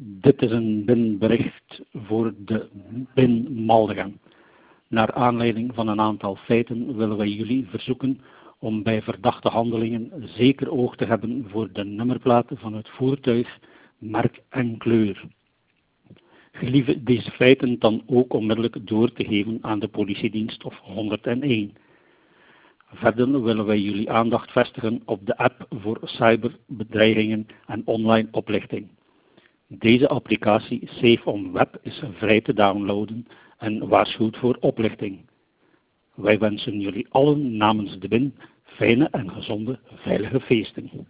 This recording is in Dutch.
Dit is een BIN-bericht voor de BIN Maldegang. Naar aanleiding van een aantal feiten willen wij jullie verzoeken om bij verdachte handelingen zeker oog te hebben voor de nummerplaten van het voertuig, merk en kleur. Gelieve deze feiten dan ook onmiddellijk door te geven aan de politiedienst of 101. Verder willen wij jullie aandacht vestigen op de app voor cyberbedreigingen en online oplichting. Deze applicatie Safe on Web is vrij te downloaden en waarschuwt voor oplichting. Wij wensen jullie allen namens de BIN fijne en gezonde veilige feesten.